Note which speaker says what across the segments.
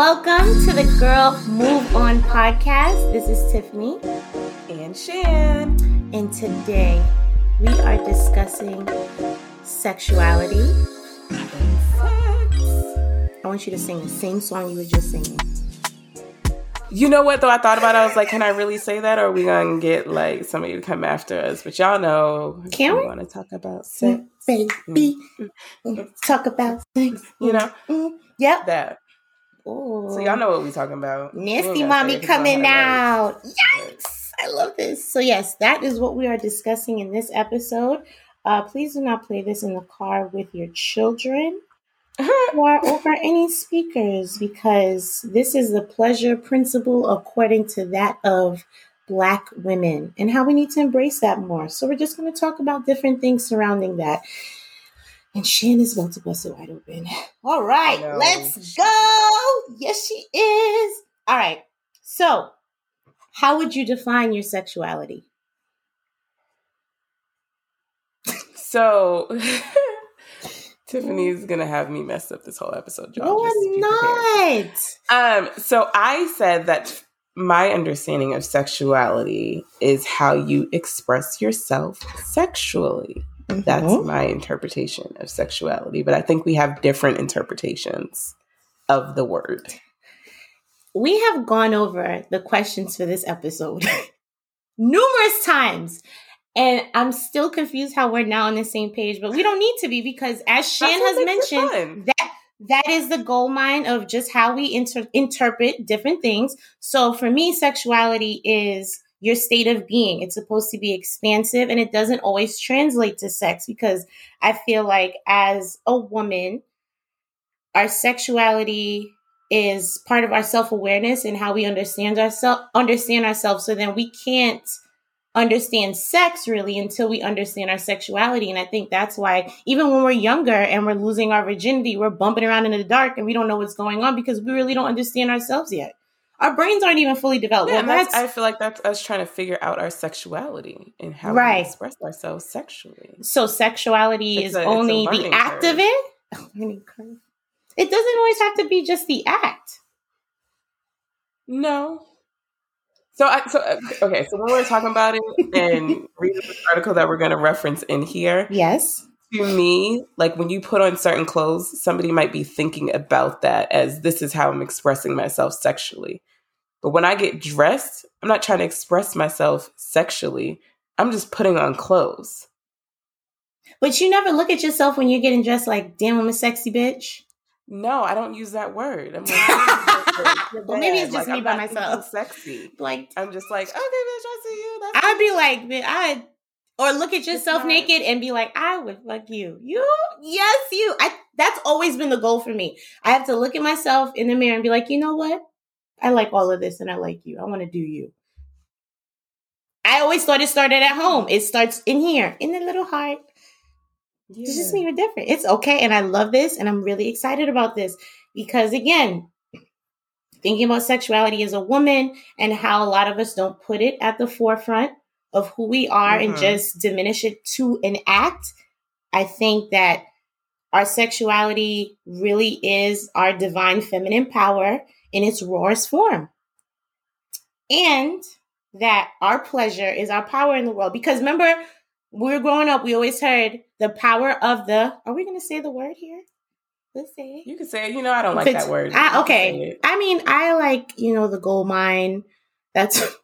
Speaker 1: Welcome to the Girl Move On podcast. This is Tiffany
Speaker 2: and Shan.
Speaker 1: And today we are discussing sexuality and sex. I want you to sing the same song you were just singing.
Speaker 2: You know what though? I thought about it. I was like, can I really say that, or are we gonna get like somebody to come after us? But y'all know,
Speaker 1: can we,
Speaker 2: want to talk about sex,
Speaker 1: baby? Mm-hmm. Talk about sex.
Speaker 2: You know,
Speaker 1: mm-hmm. yep.
Speaker 2: That. Ooh. So y'all know what we're talking about.
Speaker 1: Nasty mommy coming out. Yes, I love this. So yes, that is what we are discussing in this episode. Uh, please do not play this in the car with your children or over any speakers because this is the pleasure principle according to that of black women and how we need to embrace that more. So we're just going to talk about different things surrounding that. And Shan is about to bust it wide open. All right, let's go. Yes, she is. All right. So, how would you define your sexuality?
Speaker 2: So, Tiffany's gonna have me mess up this whole episode,
Speaker 1: y'all. No, I'm not.
Speaker 2: Um, so I said that my understanding of sexuality is how you express yourself sexually. Mm-hmm. That's my interpretation of sexuality. But I think we have different interpretations of the word.
Speaker 1: We have gone over the questions for this episode numerous times. And I'm still confused how we're now on the same page, but we don't need to be because, as Shan has mentioned, that that is the gold mine of just how we inter- interpret different things. So for me, sexuality is your state of being. It's supposed to be expansive and it doesn't always translate to sex because I feel like as a woman, our sexuality is part of our self-awareness and how we understand ourselves understand ourselves so then we can't understand sex really until we understand our sexuality. And I think that's why even when we're younger and we're losing our virginity, we're bumping around in the dark and we don't know what's going on because we really don't understand ourselves yet. Our brains aren't even fully developed.
Speaker 2: Yeah, well, that's, I feel like that's us trying to figure out our sexuality and how right. we express ourselves sexually.
Speaker 1: So sexuality it's is a, only the act curve. of it. It doesn't always have to be just the act.
Speaker 2: No, so, I, so uh, okay. So when we're talking about it and reading the article that we're going to reference in here,
Speaker 1: yes,
Speaker 2: to me, like when you put on certain clothes, somebody might be thinking about that as this is how I'm expressing myself sexually. But when I get dressed, I'm not trying to express myself sexually. I'm just putting on clothes.
Speaker 1: But you never look at yourself when you're getting dressed like, damn, I'm a sexy bitch.
Speaker 2: No, I don't use that word. I'm like,
Speaker 1: well, maybe it's just like, me by myself.
Speaker 2: Sexy.
Speaker 1: Like
Speaker 2: I'm just like, okay, bitch, I see you.
Speaker 1: That's I'd be like, I or look at yourself naked and be like, I would fuck you. You, yes, you. I. That's always been the goal for me. I have to look at myself in the mirror and be like, you know what? I like all of this, and I like you. I want to do you. I always thought it started at home. It starts in here, in the little heart. Yeah. It's just me are different. It's okay. And I love this. And I'm really excited about this because, again, thinking about sexuality as a woman and how a lot of us don't put it at the forefront of who we are mm-hmm. and just diminish it to an act. I think that our sexuality really is our divine feminine power in its rawest form. And that our pleasure is our power in the world. Because remember, we were growing up, we always heard the power of the. Are we going to say the word here? Let's say
Speaker 2: it. You can say it. You know, I don't like that word.
Speaker 1: I, okay. I mean, I like, you know, the gold mine. That's.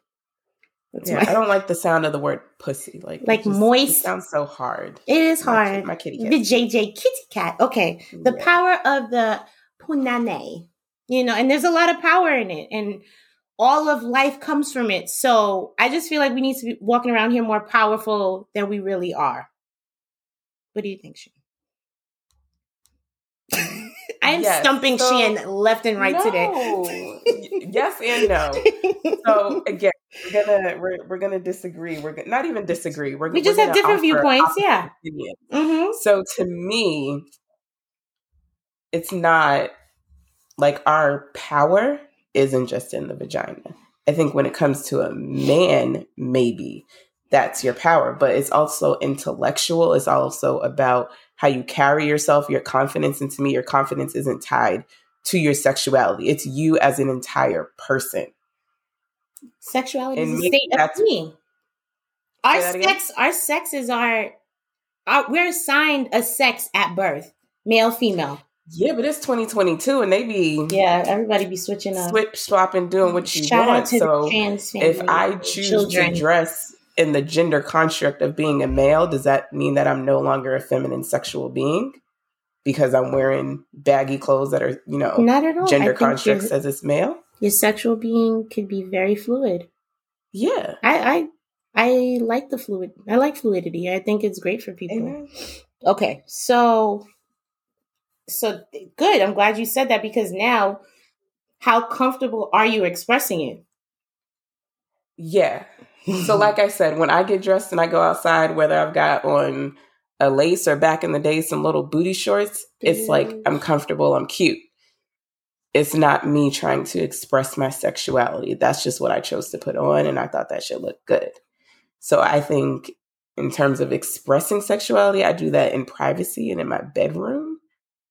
Speaker 2: That's yeah, my, I don't like the sound of the word pussy. Like,
Speaker 1: like just, moist.
Speaker 2: sounds so hard.
Speaker 1: It is hard.
Speaker 2: My, my kitty cat.
Speaker 1: The JJ kitty cat. Okay. The yeah. power of the punane. You know, and there's a lot of power in it. And all of life comes from it. So I just feel like we need to be walking around here more powerful than we really are. What do you think, Shane? I am yes, stumping so, Shan left and right
Speaker 2: no.
Speaker 1: today.
Speaker 2: yes and no. So again, we're gonna we're, we're gonna disagree. We're not even disagree. We're
Speaker 1: we just have different viewpoints. Yeah.
Speaker 2: Mm-hmm. So to me, it's not like our power isn't just in the vagina. I think when it comes to a man, maybe that's your power, but it's also intellectual. It's also about how you carry yourself, your confidence. And to me, your confidence isn't tied to your sexuality. It's you as an entire person.
Speaker 1: Sexuality is a state of being. Our sex, our sex is our, our, we're assigned a sex at birth, male, female.
Speaker 2: Yeah, but it's 2022 and they be
Speaker 1: yeah, everybody be switching up,
Speaker 2: switch swapping, doing what you Shout want. so if I choose children. to dress in the gender construct of being a male, does that mean that I'm no longer a feminine sexual being? Because I'm wearing baggy clothes that are, you know,
Speaker 1: not at all.
Speaker 2: Gender construct says it's male.
Speaker 1: Your sexual being could be very fluid.
Speaker 2: Yeah,
Speaker 1: I, I, I like the fluid. I like fluidity. I think it's great for people. Amen. Okay, so so good. I'm glad you said that because now, how comfortable are you expressing it?
Speaker 2: Yeah. so, like I said, when I get dressed and I go outside, whether I've got on a lace or back in the day some little booty shorts, it's like I'm comfortable, I'm cute. It's not me trying to express my sexuality. That's just what I chose to put on, and I thought that should look good. So, I think in terms of expressing sexuality, I do that in privacy and in my bedroom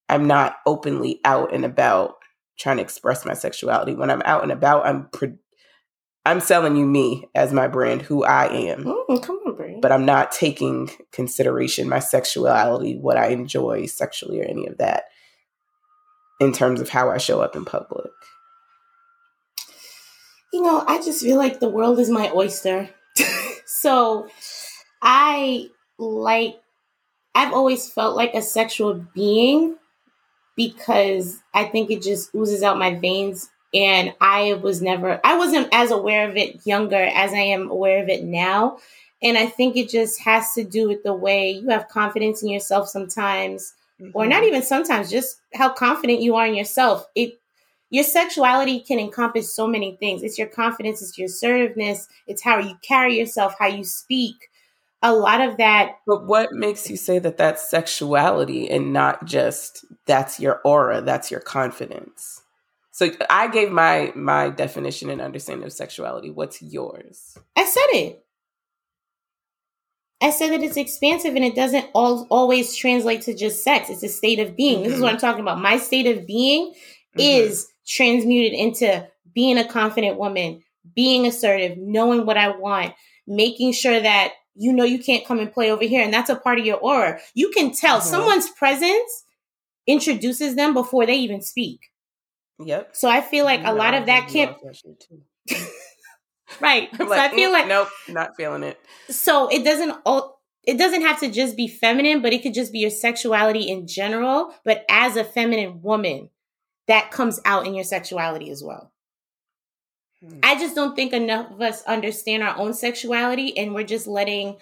Speaker 2: I'm not openly out and about trying to express my sexuality. When I'm out and about, I'm pre- I'm selling you me as my brand, who I am.
Speaker 1: Mm, come on, brand.
Speaker 2: But I'm not taking consideration my sexuality, what I enjoy sexually, or any of that in terms of how I show up in public.
Speaker 1: You know, I just feel like the world is my oyster. so I like, I've always felt like a sexual being because I think it just oozes out my veins. And I was never, I wasn't as aware of it younger as I am aware of it now. And I think it just has to do with the way you have confidence in yourself sometimes, mm-hmm. or not even sometimes, just how confident you are in yourself. It, your sexuality can encompass so many things. It's your confidence, it's your assertiveness, it's how you carry yourself, how you speak, a lot of that.
Speaker 2: But what makes you say that that's sexuality and not just that's your aura, that's your confidence? So I gave my my definition and understanding of sexuality. What's yours?
Speaker 1: I said it. I said that it's expansive and it doesn't all, always translate to just sex. It's a state of being. Mm-hmm. This is what I'm talking about. My state of being mm-hmm. is transmuted into being a confident woman, being assertive, knowing what I want, making sure that you know you can't come and play over here and that's a part of your aura. You can tell mm-hmm. someone's presence introduces them before they even speak.
Speaker 2: Yep.
Speaker 1: So i feel like a lot of that can't right. So i feel mm, like
Speaker 2: nope not feeling it.
Speaker 1: So it doesn't all it doesn't have to just be feminine but it could just be your sexuality in general but as a feminine woman that comes out in your sexuality as well I just don't think enough of us understand our own sexuality and we're just letting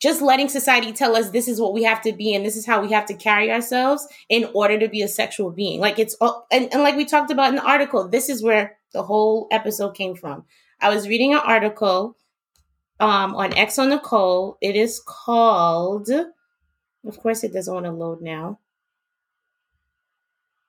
Speaker 1: just letting society tell us this is what we have to be and this is how we have to carry ourselves in order to be a sexual being. Like it's and, and like we talked about in the article, this is where the whole episode came from. I was reading an article um on xoNecole. It is called of course it doesn't want to load now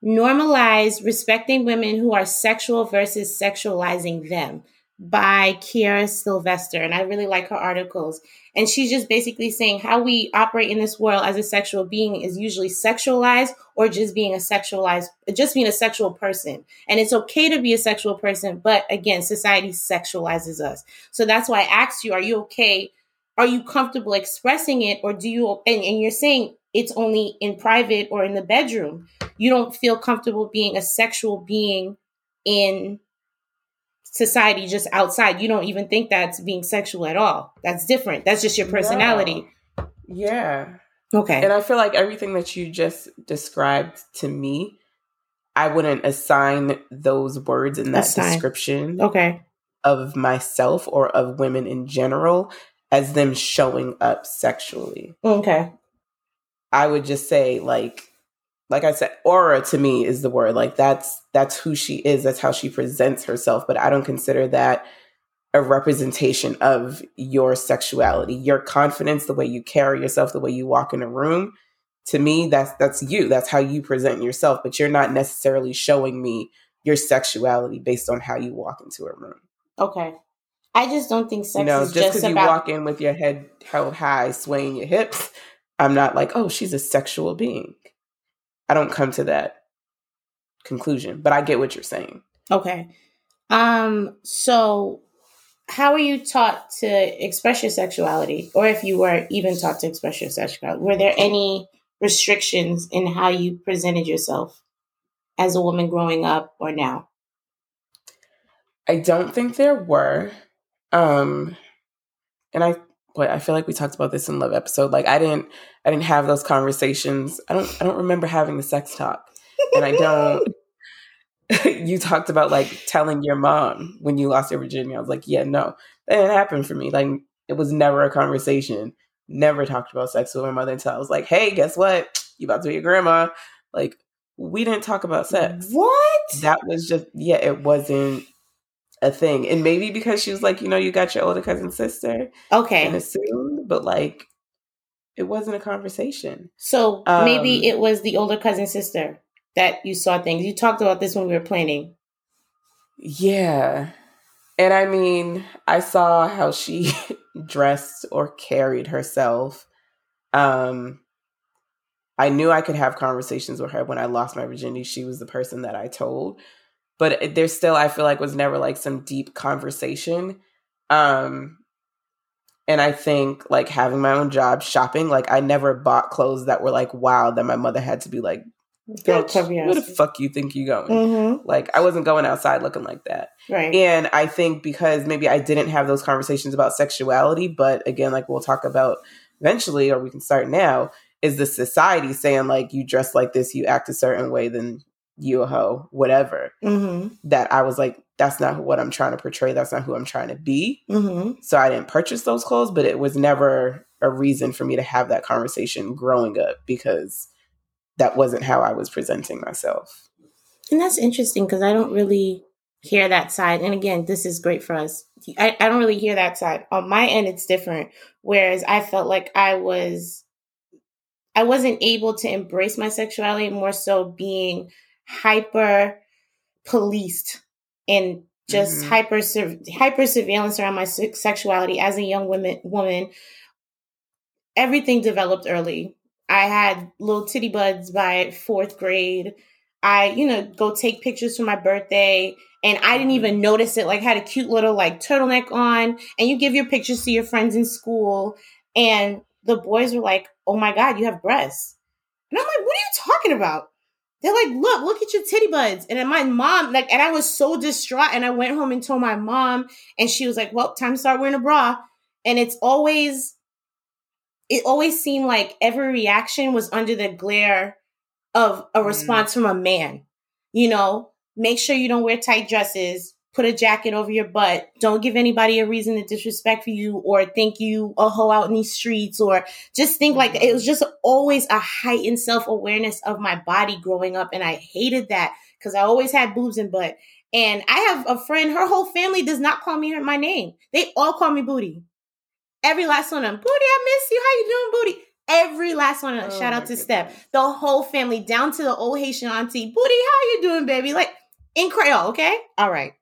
Speaker 1: normalize respecting women who are sexual versus sexualizing them by Kiera Sylvester. And I really like her articles. And she's just basically saying how we operate in this world as a sexual being is usually sexualized or just being a sexualized, just being a sexual person. And it's okay to be a sexual person, but again, society sexualizes us. So that's why I asked you, are you okay? Are you comfortable expressing it? Or do you, and, and you're saying it's only in private or in the bedroom. You don't feel comfortable being a sexual being in society just outside. You don't even think that's being sexual at all. That's different. That's just your personality.
Speaker 2: Yeah.
Speaker 1: Okay.
Speaker 2: And I feel like everything that you just described to me, I wouldn't assign those words in that Assign. description.
Speaker 1: Okay.
Speaker 2: Of myself or of women in general as them showing up sexually.
Speaker 1: Okay.
Speaker 2: I would just say like like I said, aura to me is the word. Like that's that's who she is. That's how she presents herself. But I don't consider that a representation of your sexuality, your confidence, the way you carry yourself, the way you walk in a room. To me, that's that's you. That's how you present yourself. But you're not necessarily showing me your sexuality based on how you walk into a room.
Speaker 1: Okay. I just don't think sex you
Speaker 2: know,
Speaker 1: just because
Speaker 2: you walk in with your head held high, swaying your hips, I'm not like, oh, she's a sexual being. I don't come to that. conclusion. But I get what you're saying.
Speaker 1: Okay. Um, so how were you taught to express your sexuality? Or if you were even taught to express your sexuality, were there any restrictions in how you presented yourself as a woman growing up or now?
Speaker 2: I don't think there were. Um and I but I feel like we talked about this in love episode. Like I didn't I didn't have those conversations. I don't I don't remember having the sex talk. And I don't you talked about like telling your mom when you lost your virginity. I was like, yeah, no, that didn't happen for me. Like it was never a conversation. Never talked about sex with my mother until I was like, hey, guess what? You about to be a grandma. Like we didn't talk about sex.
Speaker 1: What?
Speaker 2: That was just yeah, it wasn't a thing. And maybe because she was like, you know, you got your older cousin sister.
Speaker 1: Okay.
Speaker 2: And assumed, but like it wasn't a conversation.
Speaker 1: So um, maybe it was the older cousin sister that you saw things. You talked about this when we were planning.
Speaker 2: Yeah. And I mean, I saw how she dressed or carried herself. Um I knew I could have conversations with her when I lost my virginity. She was the person that I told. But there still I feel like was never like some deep conversation. Um and I think like having my own job, shopping, like I never bought clothes that were like wow that my mother had to be like Girl, where the fuck you think you going? Mm-hmm. Like I wasn't going outside looking like that.
Speaker 1: Right.
Speaker 2: And I think because maybe I didn't have those conversations about sexuality, but again, like we'll talk about eventually, or we can start now, is the society saying like you dress like this, you act a certain way, then you a hoe, whatever. Mm-hmm. That I was like, that's not what I'm trying to portray. That's not who I'm trying to be. Mm-hmm. So I didn't purchase those clothes, but it was never a reason for me to have that conversation growing up because that wasn't how I was presenting myself.
Speaker 1: And that's interesting because I don't really hear that side. And again, this is great for us. I, I don't really hear that side. On my end, it's different. Whereas I felt like I was, I wasn't able to embrace my sexuality, more so being hyper policed and just mm-hmm. hyper hyper surveillance around my sexuality as a young woman woman everything developed early I had little titty buds by fourth grade. I, you know, go take pictures for my birthday and I didn't even mm-hmm. notice it. Like had a cute little like turtleneck on and you give your pictures to your friends in school and the boys were like, "Oh my god, you have breasts." And I'm like, "What are you talking about?" They're like, "Look, look at your titty buds." And then my mom like and I was so distraught and I went home and told my mom and she was like, "Well, time to start wearing a bra." And it's always it always seemed like every reaction was under the glare of a mm. response mm. from a man. You know, make sure you don't wear tight dresses, put a jacket over your butt, don't give anybody a reason to disrespect for you or think you a hoe out in these streets or just think like it was just always a heightened self-awareness of my body growing up and I hated that because I always had boobs and butt. And I have a friend, her whole family does not call me my name. They all call me booty. Every last one of them. Booty, I miss you. How you doing, Booty? Every last one of them. Oh Shout out to. Steph. The whole family, down to the old Haitian auntie. Booty, how you doing, baby? Like in Creole, okay? All right.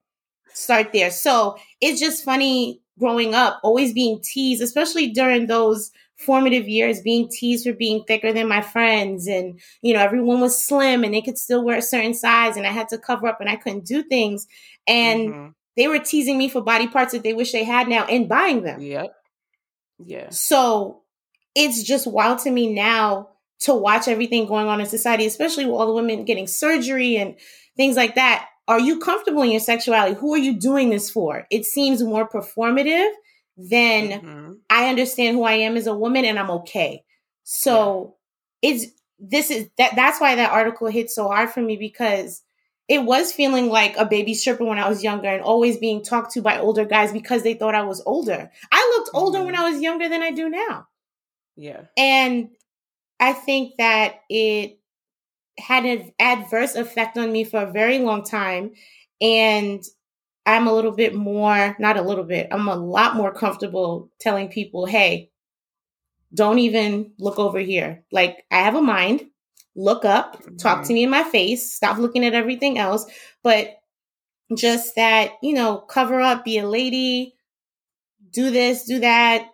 Speaker 1: Start there. So it's just funny growing up, always being teased, especially during those formative years, being teased for being thicker than my friends. And, you know, everyone was slim and they could still wear a certain size and I had to cover up and I couldn't do things. And mm-hmm. they were teasing me for body parts that they wish they had now and buying them.
Speaker 2: Yep. Yeah.
Speaker 1: So it's just wild to me now to watch everything going on in society, especially with all the women getting surgery and things like that. Are you comfortable in your sexuality? Who are you doing this for? It seems more performative than mm-hmm. I understand who I am as a woman and I'm okay. So yeah. it's this is that that's why that article hit so hard for me because it was feeling like a baby stripper when I was younger and always being talked to by older guys because they thought I was older. I looked older mm-hmm. when I was younger than I do now.
Speaker 2: Yeah.
Speaker 1: And I think that it had an adverse effect on me for a very long time. And I'm a little bit more, not a little bit, I'm a lot more comfortable telling people, hey, don't even look over here. Like, I have a mind look up, mm-hmm. talk to mm-hmm. me in my face, stop looking at everything else. But just that, you know, cover up, be a lady, do this, do that.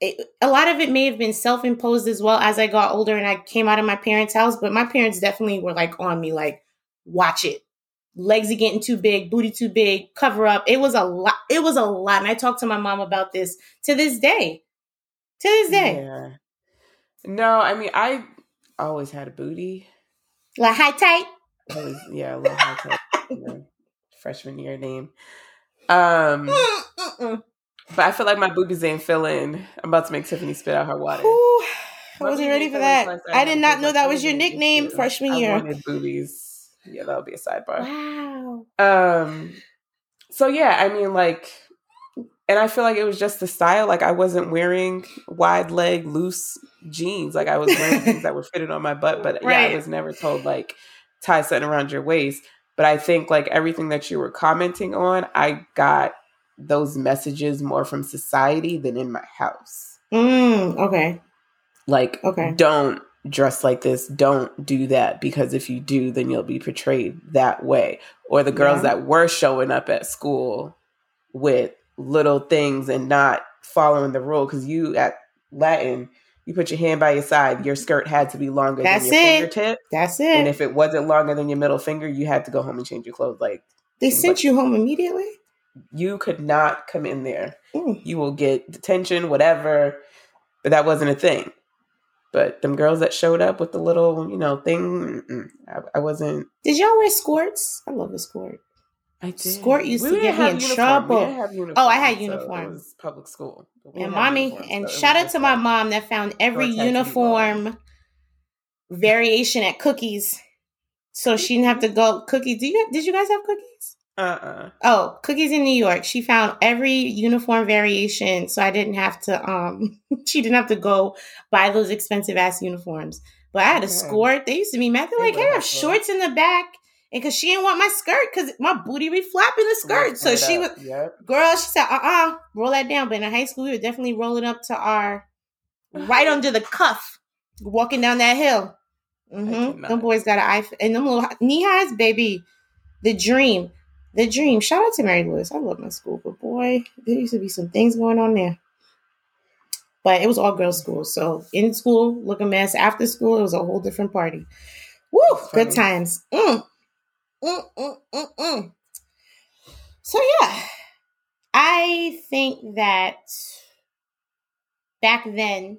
Speaker 1: It, a lot of it may have been self imposed as well as I got older and I came out of my parents' house, but my parents definitely were like on me, like, watch it. Legs are getting too big, booty too big, cover up. It was a lot. It was a lot. And I talked to my mom about this to this day. To this day.
Speaker 2: Yeah. No, I mean I always had a booty.
Speaker 1: Like high tight.
Speaker 2: Yeah, a little high tight. you know, freshman year name. Um,
Speaker 1: Mm-mm.
Speaker 2: But I feel like my boobies ain't filling. I'm about to make Tiffany spit out her water.
Speaker 1: Ooh, I wasn't ready for that.
Speaker 2: I
Speaker 1: I did not know that was your nickname
Speaker 2: too.
Speaker 1: freshman
Speaker 2: I
Speaker 1: year.
Speaker 2: wanted boobies. Yeah, that'll be a sidebar.
Speaker 1: Wow.
Speaker 2: Um, so yeah, I mean, like, and I feel like it was just the style. Like, I wasn't wearing wide leg, loose jeans. Like, I was wearing things that were fitted on my butt. But yeah, I was never told like tie something around your waist. But I think like everything that you were commenting on, I got those messages more from society than in my house.
Speaker 1: Mm, okay.
Speaker 2: Like,
Speaker 1: Okay.
Speaker 2: don't dress like this, don't do that, because if you do, then you'll be portrayed that way. Or the girls
Speaker 1: Yeah.
Speaker 2: that were showing up at school with little things and not following the rule, because you at Latin, you put your hand by your side, your skirt had to be longer
Speaker 1: That's
Speaker 2: than your
Speaker 1: it.
Speaker 2: fingertip.
Speaker 1: That's it.
Speaker 2: And if it wasn't longer than your middle finger, you had to go home and change your clothes. Like,
Speaker 1: They sent you home immediately?
Speaker 2: You could not come in there.
Speaker 1: Mm.
Speaker 2: You will get detention, whatever. But that wasn't a thing. But them girls that showed up with the little, you know, thing, I, I wasn't.
Speaker 1: Did y'all wear skirts? I love a skirt.
Speaker 2: I did.
Speaker 1: Skirt used to
Speaker 2: didn't
Speaker 1: get me in
Speaker 2: uniform.
Speaker 1: trouble.
Speaker 2: We didn't have uniform,
Speaker 1: Oh, I had
Speaker 2: so
Speaker 1: uniform.
Speaker 2: it was public school.
Speaker 1: And mommy, and
Speaker 2: so
Speaker 1: shout out to my mom that found every
Speaker 2: Shorts had to be
Speaker 1: uniform variation at cookies. So she didn't have to go cookies. Do you did you guys have cookies?
Speaker 2: Uh-uh.
Speaker 1: Oh, cookies in New York. She found every uniform variation, so I didn't have to. Um, she didn't have to go buy those expensive ass uniforms. But I had a
Speaker 2: Okay.
Speaker 1: skirt. They used to be mad. They're like, "Hey, I have shorts in the back," and because she didn't want my skirt, because my booty be flapping the skirt. So she
Speaker 2: up. Yep.
Speaker 1: girl. She said, "Uh, uh roll that down." But in high school, we were definitely rolling up to our right under the cuff, walking down that hill. Mm-hmm. Them boys got an eye and them little knee highs, baby. The dream, the dream. Shout out to Mary Louis. I love my school, but boy, there used to be some things going on there. But it was all girls' school, so in school, look a mess. After school, it was a whole different party. Woo, good times. Mm. Mm, mm, mm, mm. So yeah, I think that back then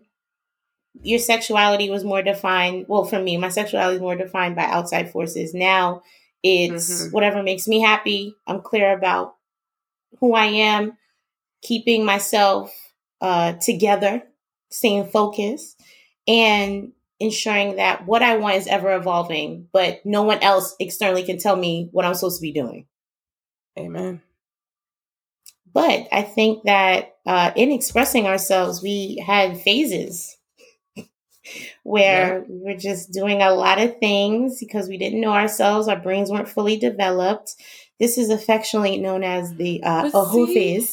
Speaker 1: your sexuality was more defined. Well, for me, my sexuality is more defined by outside forces. Now it's
Speaker 2: Mhm.
Speaker 1: whatever makes me happy. I'm clear about who I am, keeping myself uh, together, staying focused, and ensuring that what I want is ever evolving, but no one else externally can tell me what I'm supposed to be doing.
Speaker 2: Amen.
Speaker 1: But I think that uh, in expressing ourselves, we had phases where we were just doing a lot of things because we didn't know ourselves. Our brains weren't fully developed. This is affectionately known as the uh,
Speaker 2: see.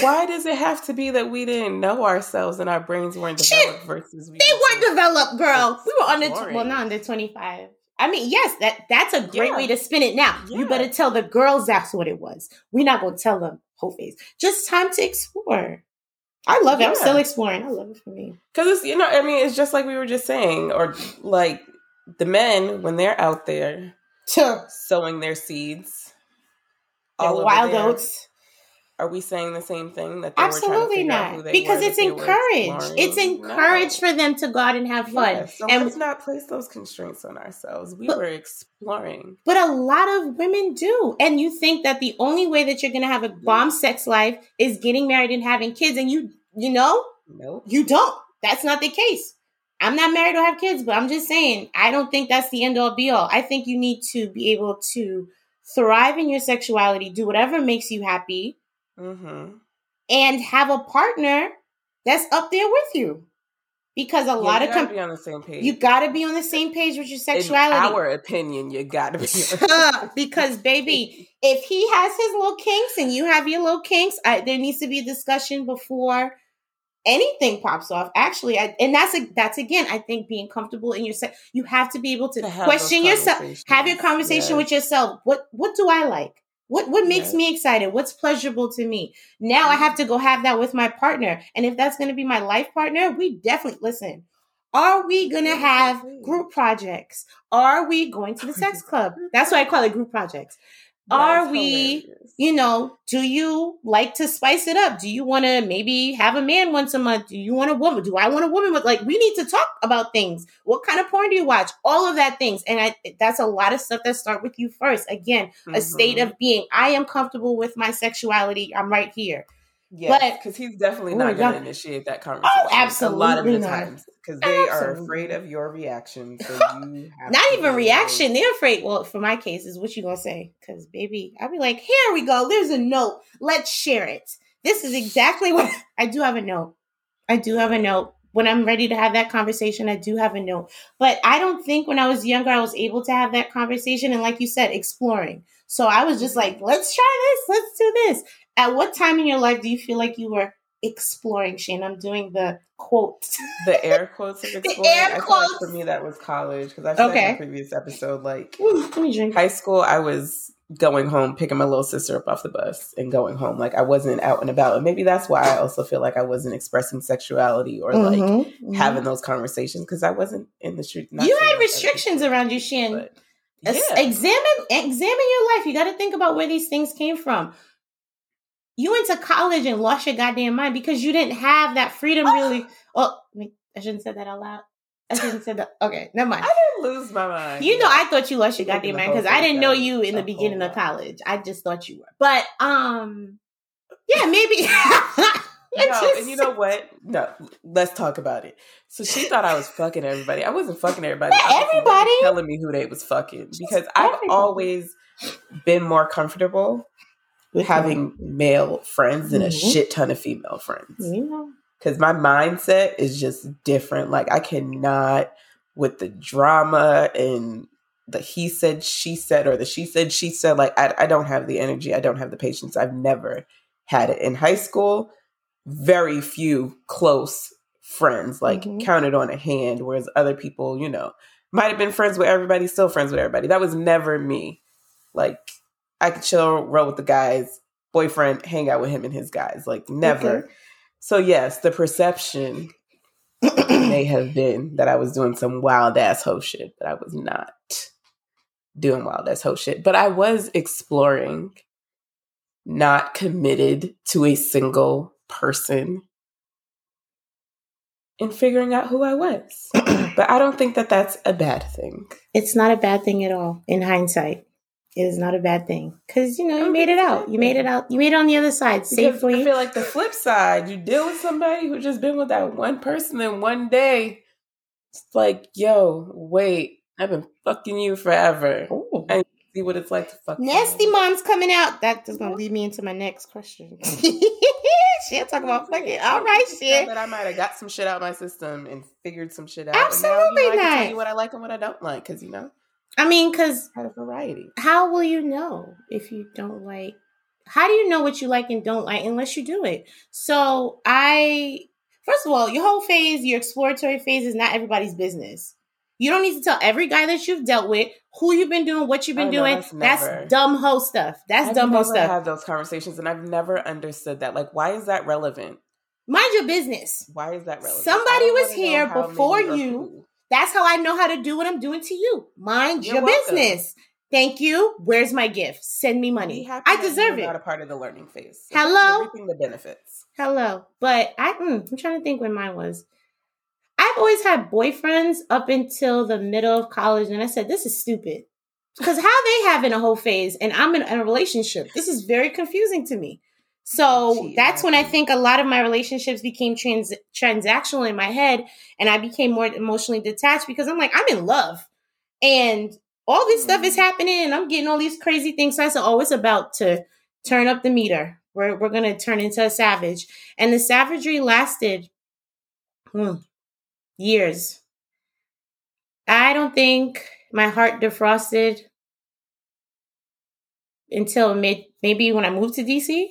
Speaker 2: Why does it have to be that we didn't know ourselves and our brains weren't
Speaker 1: Shit,
Speaker 2: developed versus we
Speaker 1: They weren't developed, girl.
Speaker 2: It's
Speaker 1: We were under
Speaker 2: boring.
Speaker 1: well, not under twenty five. I mean, yes, that that's a great
Speaker 2: Yeah.
Speaker 1: way to spin it. Now you better tell the girls that's what it was. We're not gonna tell them whole face. Just time to explore. I love it. I'm still exploring. I love it for me.
Speaker 2: Because it's you know, I mean, it's just like we were just saying, or like the men when they're out there sowing their seeds. All
Speaker 1: wild oats.
Speaker 2: Are we saying the same thing that they were to
Speaker 1: Absolutely not. Because it's
Speaker 2: that they were
Speaker 1: encouraged. It's encouraged
Speaker 2: No.
Speaker 1: for them to go out and have fun.
Speaker 2: Yeah, so
Speaker 1: and
Speaker 2: let's not place those constraints on ourselves. We
Speaker 1: But-
Speaker 2: were exploring.
Speaker 1: But a lot of women do. And you think that the only way that you're going to have a bomb sex life is getting married and having kids. And you, you know,
Speaker 2: Nope.
Speaker 1: you don't. That's not the case. I'm not married or have kids, but I'm just saying, I don't think that's the end all be all. I think you need to be able to thrive in your sexuality, do whatever makes you happy,
Speaker 2: Mm-hmm.
Speaker 1: and have a partner that's up there with you. Because a lot
Speaker 2: you
Speaker 1: of
Speaker 2: gotta
Speaker 1: com-
Speaker 2: be on the same page.
Speaker 1: you got to be on the same page with your sexuality.
Speaker 2: In our opinion, you got to be. On
Speaker 1: because baby, if he has his little kinks and you have your little kinks, I, there needs to be a discussion before anything pops off. Actually, I, and that's a, that's again, I think being comfortable in your sex, you have to be able to,
Speaker 2: To
Speaker 1: question yourself, have your conversation
Speaker 2: yes.
Speaker 1: with yourself. What what do I like? What what makes
Speaker 2: Yes.
Speaker 1: me excited? What's pleasurable to me? Now I have to go have that with my partner, and if that's going to be my life partner, we definitely listen. Are we going to have group projects? Are we going to the sex club? That's why I call it group projects. Are we, hilarious. you know, do you like to spice it up? Do you want to maybe have a man once a month? Do you want a woman? Do I want a woman with like we need to talk about things. What kind of porn do you watch? All of that things. And I that's a lot of stuff that start with you first. Again, mm-hmm. a state mm-hmm. of being. I am comfortable with my sexuality. I'm right here.
Speaker 2: Yeah, because he's definitely not going to initiate that oh, conversation. Oh,
Speaker 1: absolutely.
Speaker 2: A lot of the not. times, because they absolutely. are afraid of your reaction. So you
Speaker 1: not even reaction. They're afraid. Well, for my case, is what you gonna say? Because baby, I'll be like, here we go. There's a note. Let's share it. This is exactly what I do. Have a note. I do have a note. When I'm ready to have that conversation, I do have a note. But I don't think when I was younger, I was able to have that conversation. And like you said, exploring. So I was just mm-hmm. like, let's try this. Let's do this. At what time in your life do you feel like you were exploring, Shane? I'm doing the quotes.
Speaker 2: The air quotes of exploring. the air quotes. Like for me, that was college because I said okay. in the previous episode, like high school, I was going home, picking my little sister up off the bus and going home. Like I wasn't out and about. And maybe that's why I also feel like I wasn't expressing sexuality or like mm-hmm, mm-hmm. having those conversations because I wasn't in the street.
Speaker 1: You had restrictions around you, Shan. But, yeah. Examine examine your life. You got to think about where these things came from you went to college and lost your goddamn mind because you didn't have that freedom really. Oh, I shouldn't say that out loud. I shouldn't say that. Okay, never mind.
Speaker 2: I didn't lose my mind.
Speaker 1: You know, I thought you lost your goddamn mind because I didn't know you in the beginning of college. I just thought you were. But um, yeah, maybe.
Speaker 2: no, and you know what? No, let's talk about it. So she thought I was fucking everybody. I wasn't fucking everybody.
Speaker 1: Everybody
Speaker 2: telling me who they was fucking because I've always been more comfortable with having male friends and mm-hmm. a shit ton of female friends. Because my mindset is just different. Like I cannot with the drama and the he said she said or the she said she said like I, I don't have the energy i don't have the patience i've never had it in high school very few close friends like mm-hmm. counted on a hand whereas other people you know might have been friends with everybody still friends with everybody that was never me like I could chill, roll with the guys, boyfriend, hang out with him and his guys. Like never. Okay. So yes, the perception may have been that I was doing some wild ass hoe shit, but I was not doing wild ass hoe shit. But I was exploring, not committed to a single person, and figuring out who I was. but I don't think that that's a bad thing.
Speaker 1: It's not a bad thing at all in hindsight. It is not a bad thing because you know you made it out. You made it out. You made it on the other side safely.
Speaker 2: I feel like the flip side, you deal with somebody who just been with that one person in one day. It's like, yo, wait, I've been fucking you forever. Ooh. And see what it's like to fuck.
Speaker 1: Nasty you. mom's coming out. That is gonna lead me into my next question. She'll talk about fucking. All right, shit.
Speaker 2: That I might have got some shit out my system and figured some shit out.
Speaker 1: Absolutely
Speaker 2: and
Speaker 1: now, you know, I
Speaker 2: can tell you what I like and what I don't like because you know.
Speaker 1: I mean, because
Speaker 2: a variety.
Speaker 1: How will you know if you don't like? How do you know what you like and don't like unless you do it? So I, first of all, your whole phase, your exploratory phase, is not everybody's business. You don't need to tell every guy that you've dealt with who you've been doing, what you've been oh, doing. No, that's, that's, dumb hoe stuff. That's
Speaker 2: I've
Speaker 1: dumb hoe stuff.
Speaker 2: I've those conversations, and I've never understood that. Like, why is that relevant?
Speaker 1: Mind your business.
Speaker 2: Why is that relevant?
Speaker 1: Somebody was here before you that's how I know how to do what I'm doing to you. Mind You're your welcome. business. Thank you. Where's my gift? Send me money. I deserve it.
Speaker 2: Not a part of the learning phase.
Speaker 1: So Hello.
Speaker 2: Reaping the benefits.
Speaker 1: Hello. But I, mm, I'm trying to think when mine was. I've always had boyfriends up until the middle of college, and I said this is stupid because how they having a whole phase and I'm in, in a relationship. This is very confusing to me. So that's when I think a lot of my relationships became trans- transactional in my head and I became more emotionally detached because I'm like, I'm in love. And all this mm-hmm. stuff is mm-hmm. happening and I'm getting all these crazy things. So I said, oh, it's about to turn up the meter. We're, we're going to turn into a savage. And the savagery lasted hmm, years. I don't think my heart defrosted until mid, maybe when I moved to DC.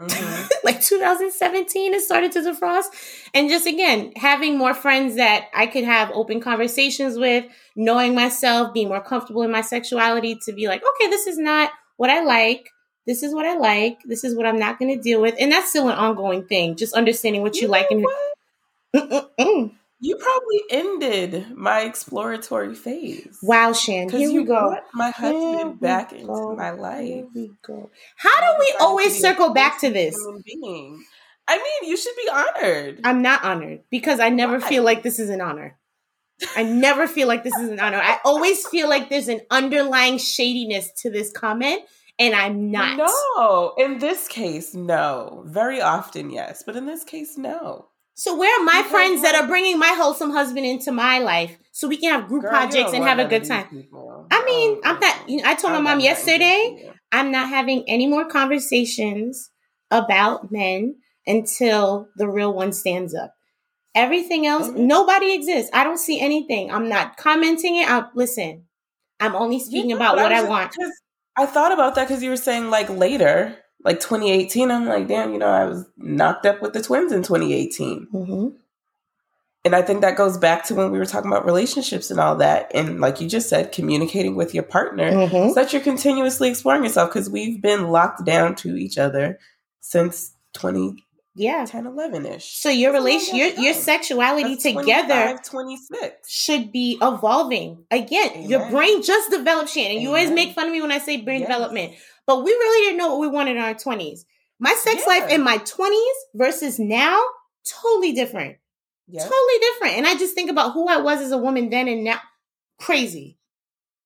Speaker 1: Mm-hmm. like 2017 it started to defrost. And just again having more friends that i could have open conversations with knowing myself being more comfortable in my sexuality to be like okay this is not what i like. This is what i like. This is what i'm not going to deal with. And that's still an ongoing thing just understanding what you, you like and
Speaker 2: You probably ended my exploratory phase.
Speaker 1: Wow, Shan. Here we go.
Speaker 2: My husband back into go. my life. Here
Speaker 1: we go. How do we always circle back to this?
Speaker 2: Being. I mean, you should be honored.
Speaker 1: I'm not honored because I never Why? feel like this is an honor. I never feel like this is an honor. I always feel like there's an underlying shadiness to this comment, and I'm not.
Speaker 2: No, in this case, no. Very often, yes, but in this case, no.
Speaker 1: So where are my friends that are bringing my wholesome husband into my life so we can have group Girl, projects and have a good time? I mean, oh, I'm not. You know, I told I'm my mom yesterday I'm not having any more conversations about men until the real one stands up. Everything else, mm-hmm. nobody exists. I don't see anything. I'm not commenting it. I listen. I'm only speaking yeah, about what I, I want.
Speaker 2: I thought about that because you were saying like later like 2018, I'm like, damn, you know, I was knocked up with the twins in 2018. Mm-hmm. And I think that goes back to when we were talking about relationships and all that. And like you just said, communicating with your partner mm-hmm. so that you're continuously exploring yourself because we've been locked down to each other since 20 yeah 10 11 ish
Speaker 1: so your relation your, your sexuality That's together
Speaker 2: 26
Speaker 1: should be evolving again Amen. your brain just developed shannon Amen. you always make fun of me when i say brain yes. development but we really didn't know what we wanted in our 20s. My sex yeah. life in my 20s versus now, totally different. Yep. Totally different. And I just think about who I was as a woman then and now. Crazy.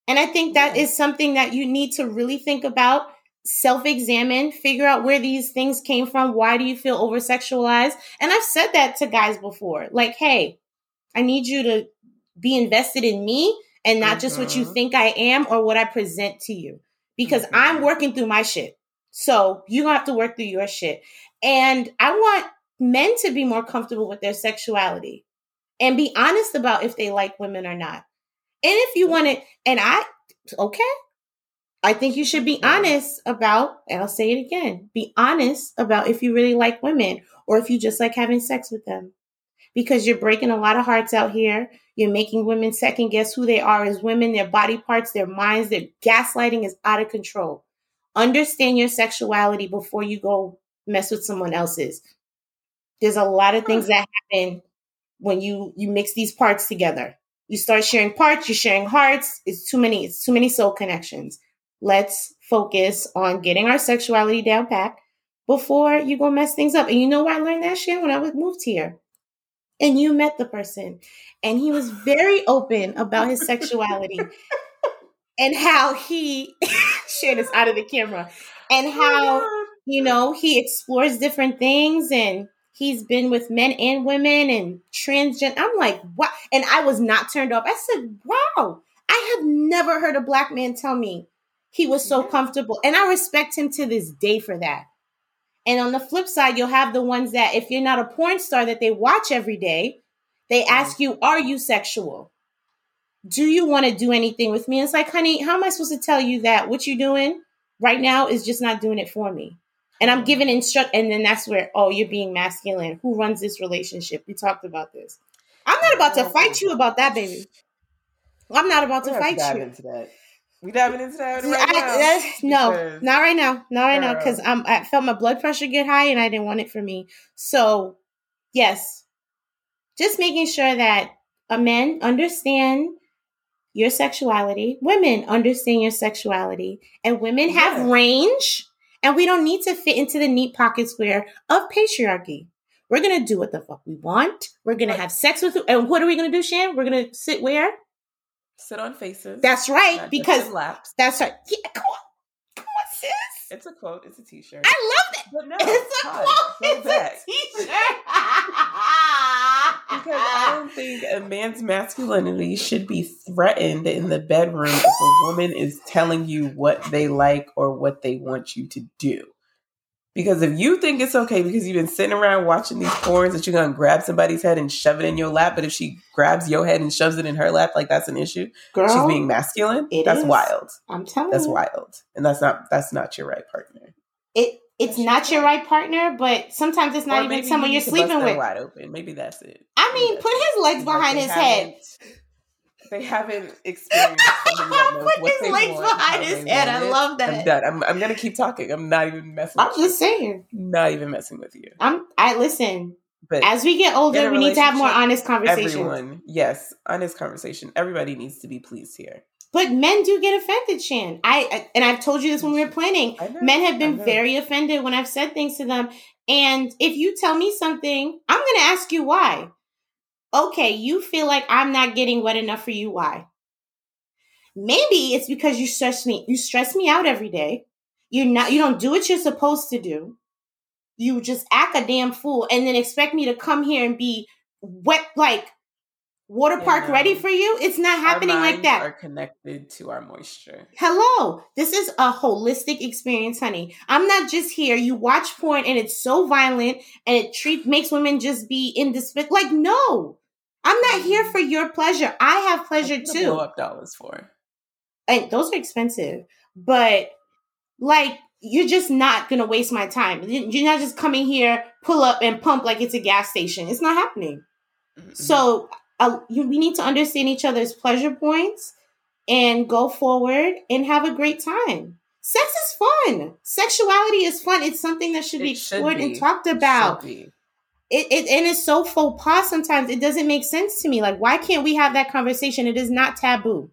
Speaker 1: And I think that yeah. is something that you need to really think about, self examine, figure out where these things came from. Why do you feel over sexualized? And I've said that to guys before like, hey, I need you to be invested in me and not mm-hmm. just what you mm-hmm. think I am or what I present to you because mm-hmm. I'm working through my shit. So you don't have to work through your shit. And I want men to be more comfortable with their sexuality and be honest about if they like women or not. And if you want it, and I, okay, I think you should be honest about, and I'll say it again, be honest about if you really like women or if you just like having sex with them. Because you're breaking a lot of hearts out here. You're making women second guess who they are as women, their body parts, their minds, their gaslighting is out of control. Understand your sexuality before you go mess with someone else's. There's a lot of things that happen when you you mix these parts together. You start sharing parts, you're sharing hearts. It's too many, it's too many soul connections. Let's focus on getting our sexuality down pat before you go mess things up. And you know where I learned that shit when I was moved here and you met the person and he was very open about his sexuality and how he shared this out of the camera and oh how you know he explores different things and he's been with men and women and transgender i'm like wow and i was not turned off. I said wow i have never heard a black man tell me he was so comfortable and i respect him to this day for that and on the flip side, you'll have the ones that, if you're not a porn star that they watch every day, they ask you, Are you sexual? Do you want to do anything with me? And it's like, honey, how am I supposed to tell you that what you're doing right now is just not doing it for me? And I'm giving instruct, and then that's where, oh, you're being masculine. Who runs this relationship? We talked about this. I'm not about to fight you about that, baby. I'm not about to fight you.
Speaker 2: We diving into that right I,
Speaker 1: now? no, not right now. Not right girl. now because I'm. I felt my blood pressure get high and I didn't want it for me. So, yes, just making sure that a men understand your sexuality, women understand your sexuality, and women have yes. range, and we don't need to fit into the neat pocket square of patriarchy. We're gonna do what the fuck we want. We're gonna have sex with, and what are we gonna do, Shan? We're gonna sit where?
Speaker 2: Sit on faces.
Speaker 1: That's right. Because laps. That's right. Yeah, come on. Come on, sis.
Speaker 2: It's a quote. It's a t-shirt.
Speaker 1: I love it. But no, it's a quote. It's back. a t-shirt.
Speaker 2: because I don't think a man's masculinity should be threatened in the bedroom if a woman is telling you what they like or what they want you to do. Because if you think it's okay because you've been sitting around watching these porns that you're gonna grab somebody's head and shove it in your lap, but if she grabs your head and shoves it in her lap, like that's an issue. Girl, She's being masculine. That's is. wild.
Speaker 1: I'm telling
Speaker 2: that's
Speaker 1: you.
Speaker 2: That's wild. And that's not that's not your right partner.
Speaker 1: It it's not your right partner, but sometimes it's not or even someone you are sleeping with.
Speaker 2: Wide open. Maybe that's it.
Speaker 1: I mean, put his legs behind his head
Speaker 2: they haven't experienced something that
Speaker 1: Put his legs behind his head. I love that.
Speaker 2: I'm done. I'm, I'm gonna keep talking. I'm not even messing.
Speaker 1: I'm just saying.
Speaker 2: Not even messing with you.
Speaker 1: I'm. I listen.
Speaker 2: But
Speaker 1: as we get older, we need to have more honest conversations.
Speaker 2: everyone, yes, honest conversation. Everybody needs to be pleased here.
Speaker 1: But men do get offended, Shan. I and I've told you this when we were planning. Men have been very offended when I've said things to them. And if you tell me something, I'm going to ask you why. Okay, you feel like I'm not getting wet enough for you. Why? Maybe it's because you stress me. You stress me out every day. You're not. You don't do what you're supposed to do. You just act a damn fool, and then expect me to come here and be wet like water park
Speaker 2: know.
Speaker 1: ready for you. It's not happening like that.
Speaker 2: Are connected to our moisture.
Speaker 1: Hello, this is a holistic experience, honey. I'm not just here. You watch porn and it's so violent and it treat makes women just be in despair. Like, no, I'm not here for your pleasure. I have pleasure
Speaker 2: What to blow
Speaker 1: too,
Speaker 2: up dollars for.
Speaker 1: and those are expensive. But like, you're just not gonna waste my time. You're not just coming here, pull up and pump like it's a gas station. It's not happening.
Speaker 2: Mhm.
Speaker 1: So uh, you, we need to understand each other's pleasure points and go forward and have a great time. Sex is fun. Sexuality is fun. It's something that should be
Speaker 2: It should
Speaker 1: explored
Speaker 2: be.
Speaker 1: and talked about. It, it and it's so faux pas sometimes. It doesn't make sense to me. Like, why can't we have that conversation? It is not taboo.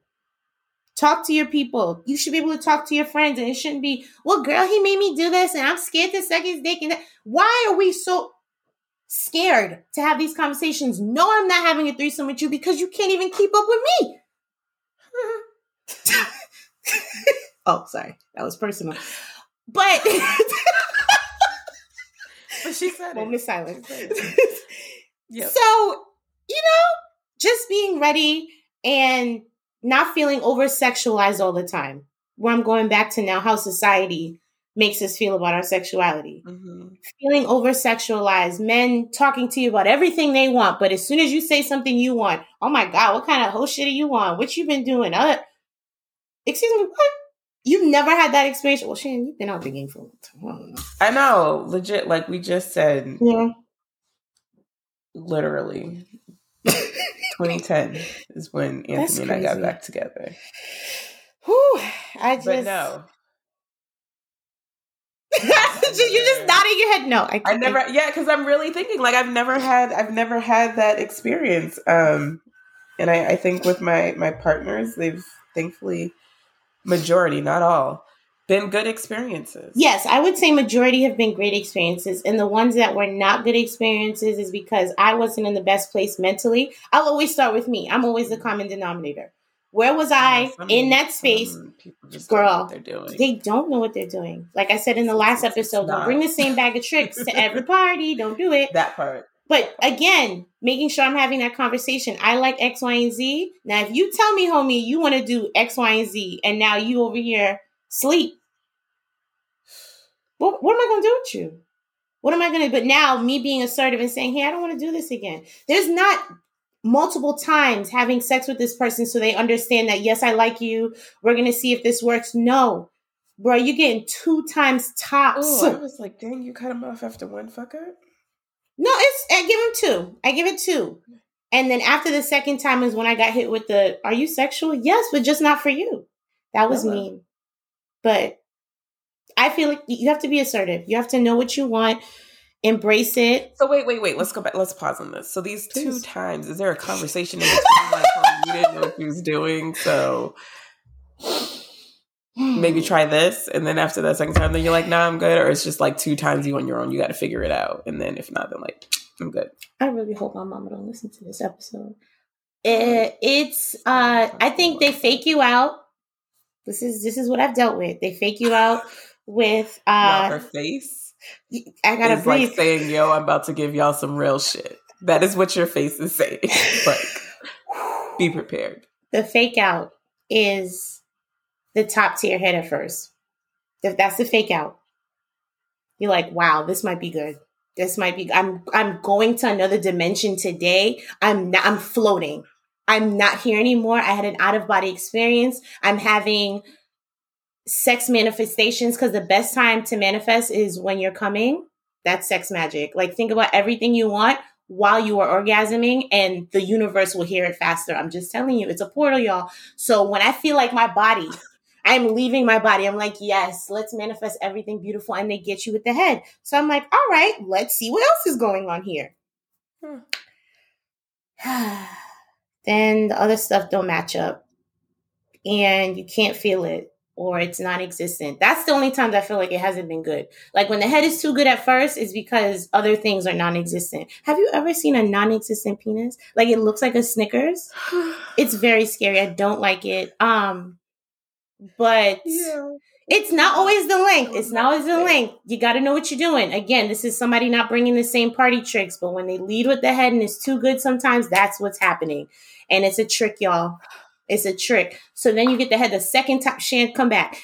Speaker 1: Talk to your people. You should be able to talk to your friends, and it shouldn't be, well, girl, he made me do this, and I'm scared to suck his dick. And that. why are we so scared to have these conversations? No, I'm not having a threesome with you because you can't even keep up with me. oh, sorry, that was personal. But
Speaker 2: But she said
Speaker 1: moment of silence.
Speaker 2: Yep.
Speaker 1: So, you know, just being ready and not feeling over sexualized all the time. Where I'm going back to now how society makes us feel about our sexuality.
Speaker 2: Mhm.
Speaker 1: Feeling over sexualized, men talking to you about everything they want, but as soon as you say something you want, oh my God, what kind of whole shit are you on? What you been doing? Uh, excuse me, what? You've never had that experience? Well, Shannon, you've been out the game for a long time. I know.
Speaker 2: Legit. Like we just said,
Speaker 1: Yeah.
Speaker 2: literally, 2010 is when Anthony and I got back together.
Speaker 1: Whew, I just.
Speaker 2: But no,
Speaker 1: You're just nodding your head. No, I,
Speaker 2: I never. Yeah, because I'm really thinking like I've never had. I've never had that experience. Um, and I, I think with my my partners, they've thankfully majority, not all, been good experiences.
Speaker 1: Yes, I would say majority have been great experiences, and the ones that were not good experiences is because I wasn't in the best place mentally. I'll always start with me. I'm always the common denominator. Where was I
Speaker 2: Yeah,
Speaker 1: in that space? Girl,
Speaker 2: what they're doing.
Speaker 1: They don't know what they're doing. Like I said in the last episode, don't bring the same bag of tricks to every party. Don't do it.
Speaker 2: that part.
Speaker 1: But again, making sure I'm having that conversation. I like X, Y, and Z. Now, if you tell me, homie, you want to do X, Y, and Z, and now you over here sleep, what, what am I going to do with you? What am I going to? But now, me being assertive and saying, "Hey, I don't want to do this again." There's not multiple times having sex with this person so they understand that yes, I like you. We're going to see if this works. No, bro, you're getting two times tops.
Speaker 2: Oh, I was like, dang, you cut him off after one fuck up?
Speaker 1: No, it's I give him two. I give it two. And then after the second time is when I got hit with the are you sexual? Yes, but just not for you. That was
Speaker 2: Hello.
Speaker 1: mean. But I feel like you have to be assertive. You have to know what you want, embrace it.
Speaker 2: So wait, wait, wait. Let's go back. Let's pause on this. So these two
Speaker 1: Please.
Speaker 2: times, is there a conversation in between? like, you didn't know what he was doing, so maybe try this, and then after that second time, then you're like, nah, I'm good, or it's just like two times you on your own. You got to figure it out, and then if not, then like, I'm good.
Speaker 1: I really hope my mama don't listen to this episode. It, it's uh I think they fake you out. This is this is what I've dealt with. They fake you out with uh
Speaker 2: her face
Speaker 1: I gotta
Speaker 2: is
Speaker 1: breathe.
Speaker 2: like saying, "Yo, I'm about to give y'all some real shit." That is what your face is saying. like, be prepared.
Speaker 1: the fake out is the top tier hit at first. If that's the fake out. You're like, wow, this might be good. This might be I'm I'm going to another dimension today. I'm not, I'm floating. I'm not here anymore. I had an out of body experience. I'm having sex manifestations because the best time to manifest is when you're coming. That's sex magic. Like think about everything you want while you are orgasming and the universe will hear it faster. I'm just telling you, it's a portal, y'all. So when I feel like my body, I'm leaving my body, I'm like, yes, let's manifest everything beautiful. And they get you with the head. So I'm like, all right, let's see what else is going on here. then the other stuff don't match up and you can't feel it or it's non-existent. That's the only times I feel like it hasn't been good. Like when the head is too good at first, is because other things are non-existent. Have you ever seen a non-existent penis? Like it looks like a Snickers. it's very scary. I don't like it. Um, but yeah. it's not always the length. It's not always the length. You got to know what you're doing. Again, this is somebody not bringing the same party tricks, but when they lead with the head and it's too good, sometimes that's what's happening, and it's a trick, y'all. It's a trick. So then you get the head the second time. Shan, come back.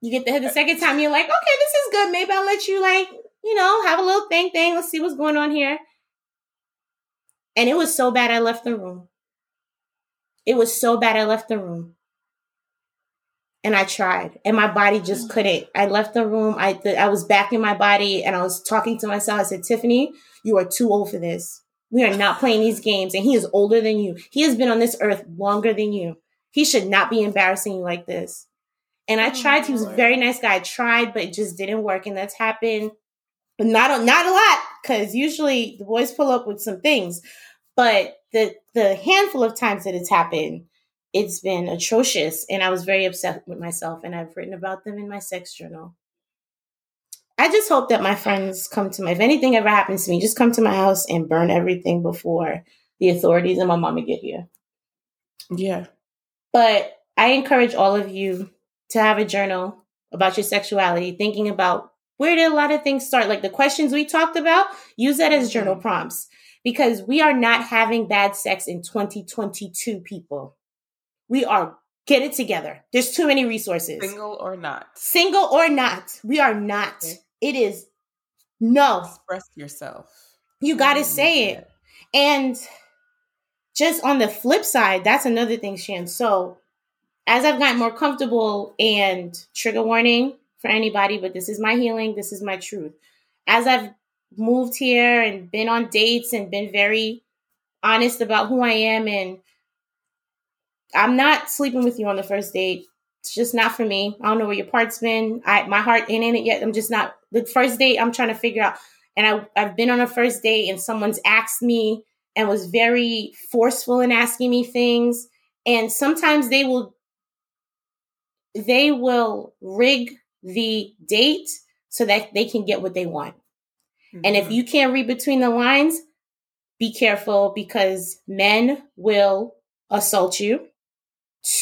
Speaker 1: You get the head the second time. You're like, okay, this is good. Maybe I'll let you like, you know, have a little thing thing. Let's see what's going on here. And it was so bad I left the room. It was so bad I left the room. And I tried, and my body just mm. couldn't. I left the room. I th- I was back in my body, and I was talking to myself. I said, "Tiffany, you are too old for this. We are not playing these games. And he is older than you. He has been on this earth longer than you. He should not be embarrassing you like this. And I oh, tried. He was a very nice guy. I tried, but it just didn't work. And that's happened, but not a, not a lot because usually the boys pull up with some things. But the the handful of times that it's happened, it's been atrocious. And I was very upset with myself. And I've written about them in my sex journal. I just hope that my friends come to my, if anything ever happens to me, just come to my house and burn everything before the authorities and my mama get here.
Speaker 2: Yeah.
Speaker 1: But I encourage all of you to have a journal about your sexuality, thinking about where did a lot of things start? Like the questions we talked about, use that as journal mm-hmm. prompts because we are not having bad sex in 2022, people. We are get it together. There's too many resources.
Speaker 2: Single or not.
Speaker 1: Single or not. We are not. Okay. It is no.
Speaker 2: Express yourself.
Speaker 1: You got to say it. And just on the flip side, that's another thing, Shan. So, as I've gotten more comfortable and trigger warning for anybody, but this is my healing, this is my truth. As I've moved here and been on dates and been very honest about who I am and I'm not sleeping with you on the first date. It's just not for me. I don't know where your part's been. I my heart ain't in it yet. I'm just not the first date I'm trying to figure out. And I, I've been on a first date and someone's asked me and was very forceful in asking me things. And sometimes they will they will rig the date so that they can get what they want. Mm-hmm. And if mm-hmm. you can't read between the lines, be careful because men will assault you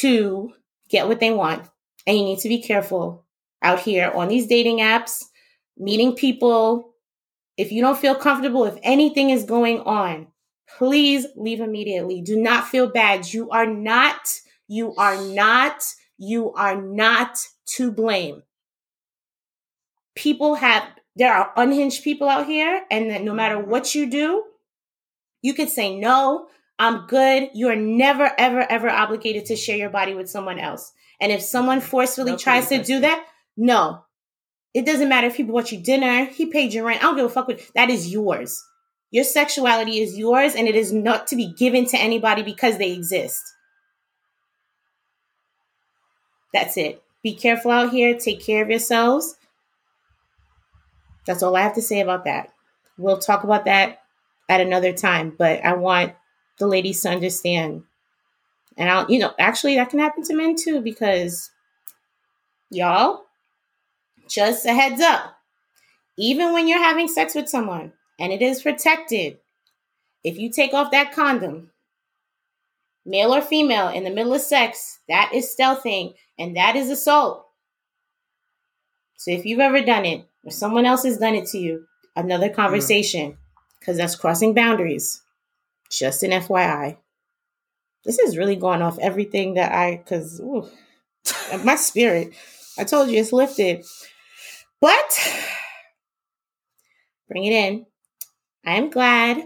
Speaker 1: to get what they want. And you need to be careful out here on these dating apps meeting people. If you don't feel comfortable, if anything is going on, please leave immediately. Do not feel bad. You are not, you are not, you are not to blame. People have, there are unhinged people out here, and that no matter what you do, you could say, no, I'm good. You are never, ever, ever obligated to share your body with someone else. And if someone forcefully no, tries to do that, no, it doesn't matter if he bought you dinner, he paid your rent. I don't give a fuck with that is yours. Your sexuality is yours and it is not to be given to anybody because they exist. That's it. Be careful out here. Take care of yourselves. That's all I have to say about that. We'll talk about that at another time, but I want the ladies to understand. And I'll, you know, actually that can happen to men too because y'all, just a heads up. Even when you're having sex with someone and it is protected, if you take off that condom, male or female, in the middle of sex, that is stealthing and that is assault. So if you've ever done it or someone else has done it to you, another mm. conversation because mm. that's crossing boundaries. Just an FYI. This is really going off everything that I, because my spirit, I told you it's lifted. But bring it in. I am glad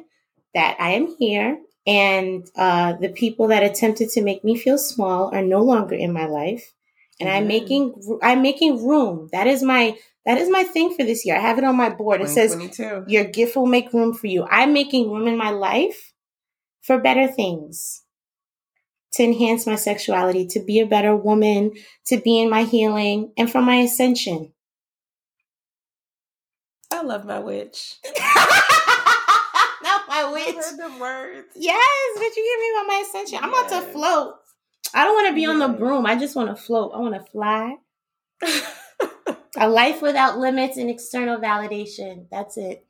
Speaker 1: that I am here and uh, the people that attempted to make me feel small are no longer in my life. And i'm making i'm making room. That is my that is my thing for this year. I have it on my board. It says your gift will make room for you. I'm making room in my life for better things to enhance my sexuality to be a better woman to be in my healing and for my ascension
Speaker 2: I love my witch.
Speaker 1: Not my witch.
Speaker 2: heard the words.
Speaker 1: Yes, bitch, you hear me about my ascension. I'm about to float. I don't want to be on the broom. I just want to float. I want to fly. A life without limits and external validation. That's it.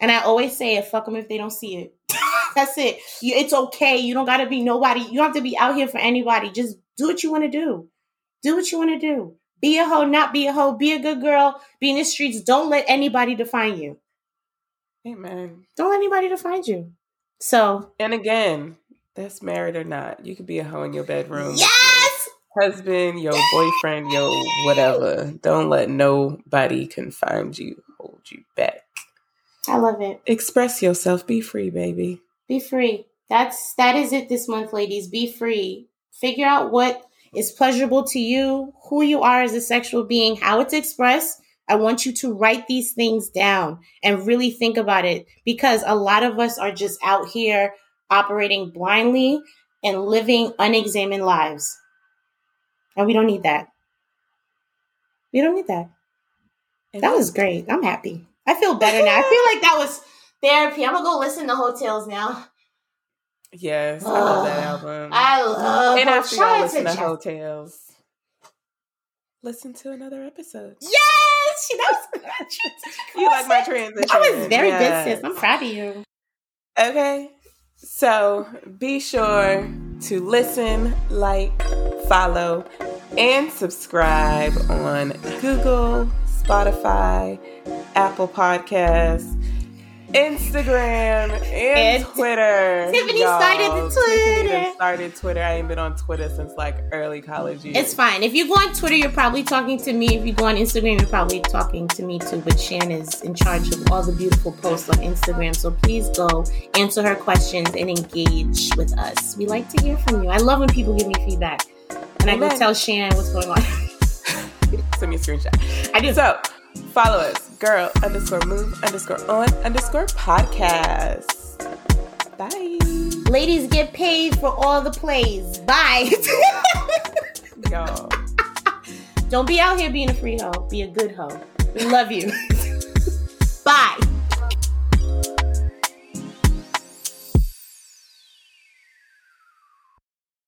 Speaker 1: And I always say it, fuck them if they don't see it. That's it. You, it's okay. You don't got to be nobody. You don't have to be out here for anybody. Just do what you want to do. Do what you want to do. Be a hoe, not be a hoe. Be a good girl. Be in the streets. Don't let anybody define you.
Speaker 2: Amen.
Speaker 1: Don't let anybody define you. So,
Speaker 2: And again, that's married or not. You could be a hoe in your bedroom.
Speaker 1: yes!
Speaker 2: your husband, your boyfriend, your whatever. Don't let nobody confine you, hold you back.
Speaker 1: I love it.
Speaker 2: Express yourself. Be free, baby.
Speaker 1: Be free. That's that is it this month, ladies. Be free. Figure out what is pleasurable to you, who you are as a sexual being, how it's expressed. I want you to write these things down and really think about it because a lot of us are just out here operating blindly and living unexamined lives. And we don't need that. We don't need that. That was great. I'm happy. I feel better now. I feel like that was therapy. I'm gonna go listen to hotels now.
Speaker 2: Yes, I love that album.
Speaker 1: I love
Speaker 2: and after y'all listen to
Speaker 1: Jeff.
Speaker 2: hotels, listen to another episode.
Speaker 1: Yes, that was good.
Speaker 2: You like my transition?
Speaker 1: I was very
Speaker 2: Yes.
Speaker 1: good, sis. I'm proud of you.
Speaker 2: Okay. So be sure to listen, like, follow, and subscribe on Google, Spotify, Apple Podcasts, Instagram, and,
Speaker 1: And
Speaker 2: Twitter.
Speaker 1: Tiffany
Speaker 2: y'all.
Speaker 1: started the
Speaker 2: Tiffany
Speaker 1: Twitter.
Speaker 2: started Twitter. I ain't been on Twitter since like early college years.
Speaker 1: It's fine. If you go on Twitter, you're probably talking to me. If you go on Instagram, you're probably talking to me too. But Shan is in charge of all the beautiful posts on Instagram. So please go answer her questions and engage with us. We like to hear from you. I love when people give me feedback. And I go tell Shan what's going on.
Speaker 2: Send me a screenshot.
Speaker 1: I do.
Speaker 2: So follow us, girl underscore move underscore on underscore podcast. Bye.
Speaker 1: Ladies get paid for all the plays. Bye.
Speaker 2: Y'all.
Speaker 1: Don't be out here being a free hoe. Be a good hoe. We love you.